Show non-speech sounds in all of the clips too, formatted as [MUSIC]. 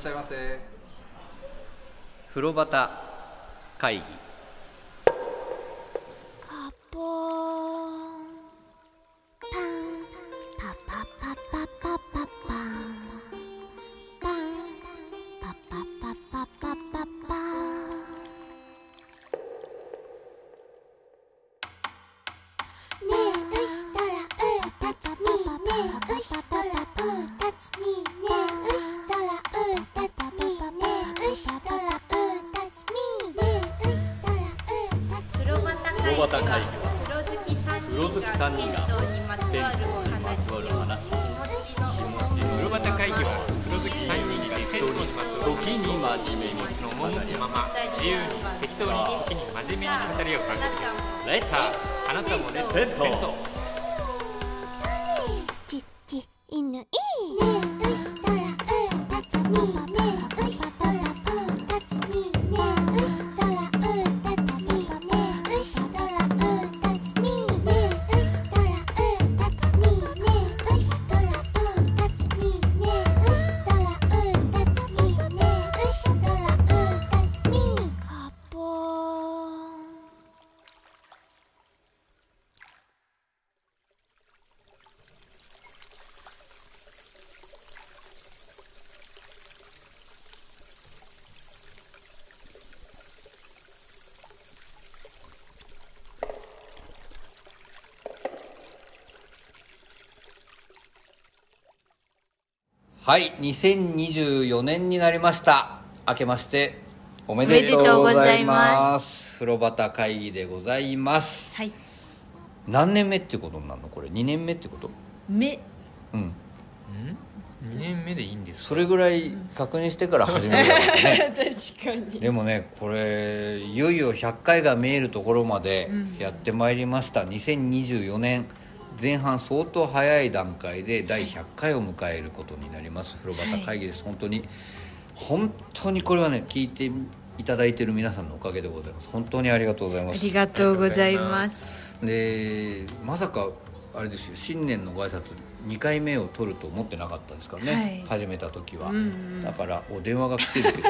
らっしゃいませ。風呂端会議。三風呂好き人が銭湯にまつわる話を話気持ちの風呂端会議は風呂好き3人が銭湯にまつわる。時に真面目に気持ちの赴くまま自由に適当に時に真面目に語り合う番組ですレッツさああなたもね銭湯はい2024年になりました。明けましておめでとうございます。風呂端会議でございます。はい。何年目ってことになるの？これ2年目ってこと？目。うん。2年目でいいんですそれぐらい確認してから始めるね。[LAUGHS] 確かに。でもねこれいよいよ100回が見えるところまでやってまいりました、2024年前半相当早い段階で第100回を迎えることになります。風呂端会議です、本当に本当にこれはね聞いていただいてる皆さんのおかげでございます。本当にありがとうございます。ありがとうございます。でまさかあれですよ。新年のご挨拶2回目を取ると思ってなかったですからね、はい。始めた時は、うんうん。だからお電話が来てるけど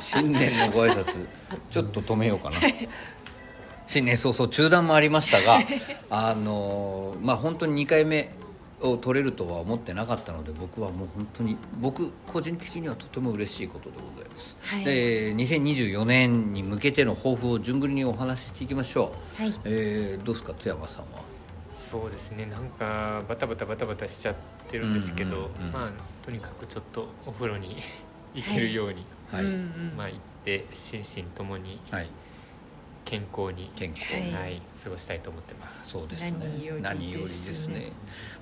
新年のご挨拶ちょっと止めようかな [LAUGHS] 新年早々中断もありましたが [LAUGHS] あのまあ本当に2回目を取れるとは思ってなかったので僕はもう本当に僕個人的にはとても嬉しいことでございます、はい。で2024年に向けての抱負を順繰りにお話ししていきましょう、はい。えーどうですか津山さんは？そうですねなんかバタバタバタバタしちゃってるんですけど、うんうんうん。まあとにかくちょっとお風呂に [LAUGHS] 行けるように、はい、まあ行って心身ともにはい健康に、健康はいはい過ごしたいと思ってます。そうですね。何よりでですすね。ね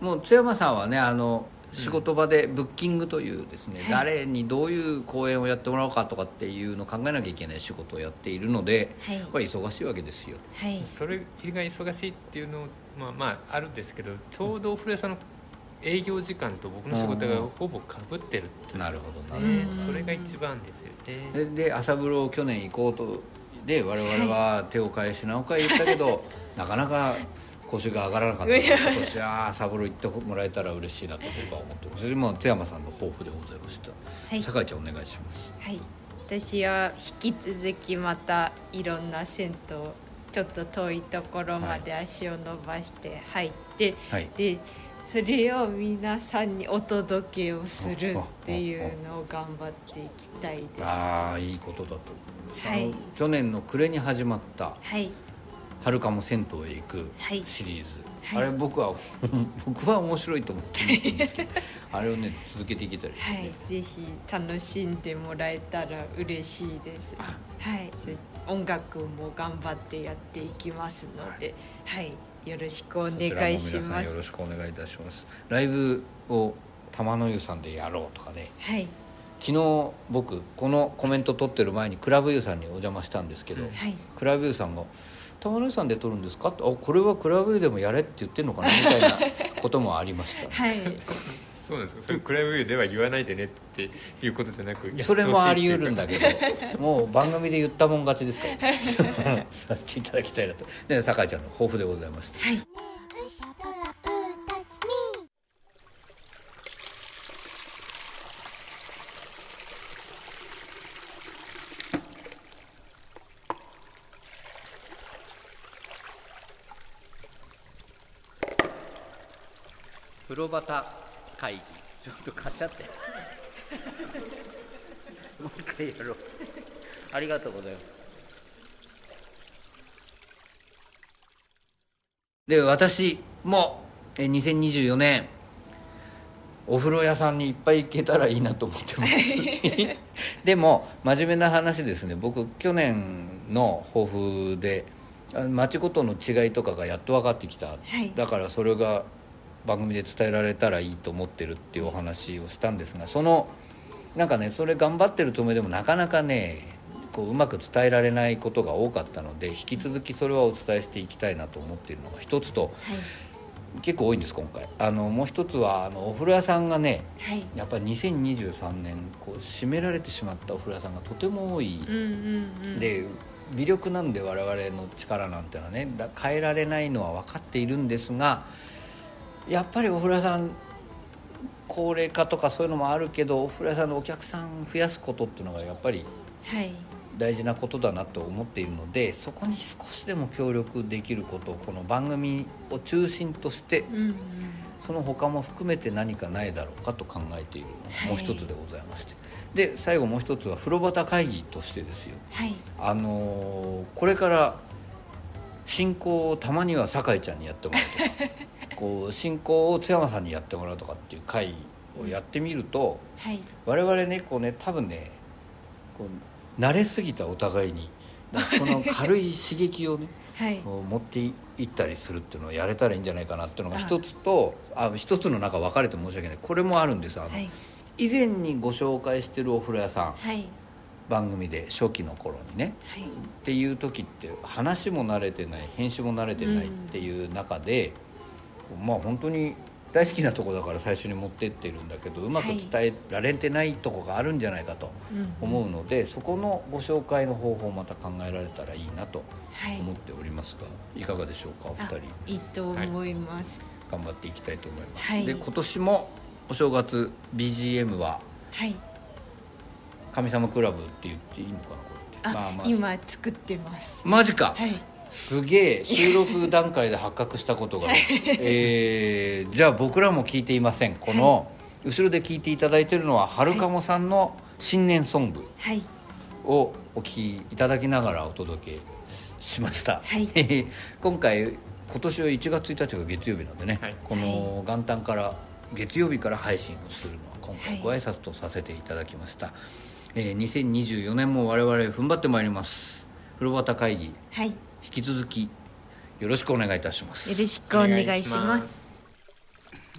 もう津山さんはねあの仕事場でブッキングというですね、誰にどういう公演をやってもらおうかとかっていうのを考えなきゃいけない仕事をやっているので、はい。これ忙しいわけですよ。はい。それが忙しいっていうのまあまああるんですけどちょうどお風呂屋さんの営業時間と僕の仕事がほぼかぶってるという。なるほどなるね。うん。それが一番ですよね。でで朝風呂を去年行こうとで我々は手を変え品を変え言ったけど、[LAUGHS] なかなか腰が上がらなかった。ので今年は朝風呂行ってもらえたら嬉しいなと僕は思ってます。それも津山さんの抱負でございました、はい。酒井ちゃんお願いします。はい。私は引き続きまたいろんな銭湯ちょっと遠いところまで足を伸ばして入って、はい。でそれを皆さんにお届けをするっていうのを頑張っていきたいです。はああいいことだとはい。去年の暮れに始まったい「はるかも銭湯へ行くはい」シリーズ、はい。あれ僕は [LAUGHS] 僕は面白いと思ってるんですけど [LAUGHS] あれをね続けていけたらいいですね、はい、ぜひ楽しんでもらえたら嬉しいです。はい、音楽も頑張ってやっていきますので、はい、よろしくお願いします。んよろしくお願いいたします。ライブを玉の湯さんでやろうとかね。はい、昨日僕このコメント撮ってる前にクラブユーさんにお邪魔したんですけど、はい、クラブユーさんが「玉の湯さんで撮るんですか?」って「あこれはクラブユーでもやれ」って言ってんのかな？みたいなこともありました、[LAUGHS] はい、そうなんですか。それクライムビューでは言わないでねっていうことじゃなくそれもあり得るんだけどもう番組で言ったもん勝ちですから、[LAUGHS] させていただきたいなと。で酒井ちゃんの抱負でございました、はい。プロバタ会議。ちょっと貸しちゃって。[LAUGHS] もう一回やろう。ありがとうございます。で私もえ2024年お風呂屋さんにいっぱい行けたらいいなと思ってます。[LAUGHS] でも真面目な話ですね。僕去年の抱負であ町ごとの違いとかがやっと分かってきた、い。だからそれが番組で伝えられたらいいと思ってるっていうお話をしたんですがそのなんかねそれ頑張ってるつもりでもなかなかねこううまく伝えられないことが多かったので引き続きそれはお伝えしていきたいなと思っているのが一つと結構多いんです今回。あのもう一つはあのお風呂屋さんがねはい。やっぱり2023年こう閉められてしまったお風呂屋さんがとても多い、で微力なんで我々の力なんてのはねだ変えられないのは分かっているんですがやっぱりお風呂屋さん高齢化とかそういうのもあるけどお風呂屋さんのお客さん増やすことっていうのがやっぱりはい。大事なことだなと思っているのでそこに少しでも協力できることをこの番組を中心としてうんうん。その他も含めて何かないだろうかと考えているもう一つでございまして、で最後もう一つは風呂旗会議としてですよ。はい。あのーこれから進行をたまには酒井ちゃんにやってもらうとかこう進行を津山さんにやってもらうとかっていう会をやってみるとはい。我々ねこうね多分ねこう慣れすぎたお互いにその軽い刺激をね [LAUGHS] はい。持っていったりするっていうのをやれたらいいんじゃないかなっていうのが一つとあ一つの中分かれて申し訳ない。これもあるんです。あの、はい。以前にご紹介してるお風呂屋さん。はい。番組で初期の頃にね。はい。っていう時って話も慣れてない編集も慣れてないっていう中で、まあ本当に大好きなとこだから最初に持ってってるんだけどうまく伝えられてないとこがあるんじゃないかとうん。思うので、そこのご紹介の方法をまた考えられたらいいなとはい。思っておりますがいかがでしょうかお二あ人いいと思います。頑張っていきたいと思います。はい。で今年もお正月 BGM ははい。神様クラブって言っていいのかなこれって。あ、まあまあ。今作ってます。マジか、はいすげえ収録段階で発覚したことが、[LAUGHS] えーじゃあ僕らも聞いていません。この、後ろで聞いていただいてるのははるかもさんの新年ソングはい。をお聴きいただきながらお届けしました、はい。[LAUGHS] 今回今年は1月1日が月曜日なんでね、はい。この元旦から月曜日から配信をするのは今回はい。ご挨拶とさせていただきました、えー2024年も我々踏ん張ってまいります。風呂旗会議。はい引き続きよろしくお願いいたします。よろしくお願いします。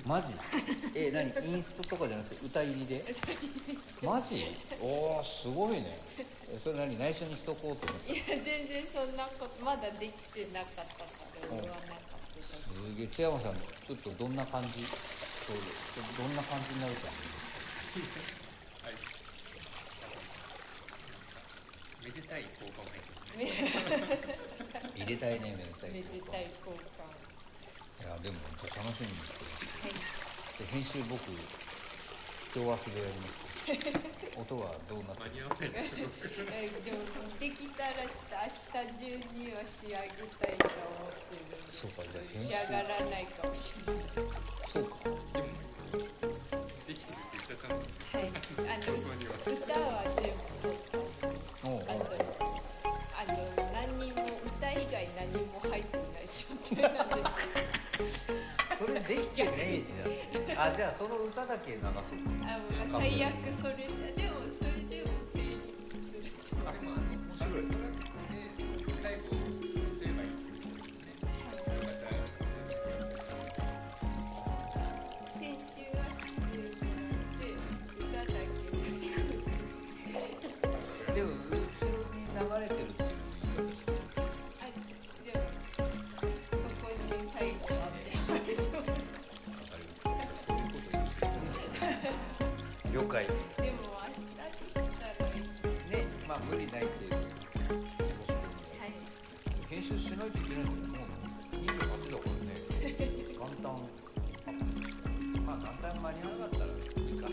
マジ？[LAUGHS] え何？インストとかじゃなくて歌入りで？[LAUGHS] マジ？おおすごいね。えそれ何？内緒にしとこうと思っていや全然そんなことまだできてなかったから言わなかった。すげえ。津山さんちょっとどんな感じ？そうどんな感じになるか [LAUGHS] めでたい効果も入って入れたいねめでたいめでたい交換いやでもちょっと楽しみにしてはい。で編集僕今日忘れやります。[LAUGHS] 音はどうなってるですよえでもできたらちょっと明日中には仕上げたいと思ってるそうか。じゃあ編仕集上がらないかもしれないそうかであじゃあその歌だけ流そうあまあ最悪それででもそれでも成立するとあ面白い了解。でも明日できたらいい。ねまあ無理ないっていうはい編集しないといけないんだよもう28だからね。元旦。あまあ元旦間に合わなかったらいいか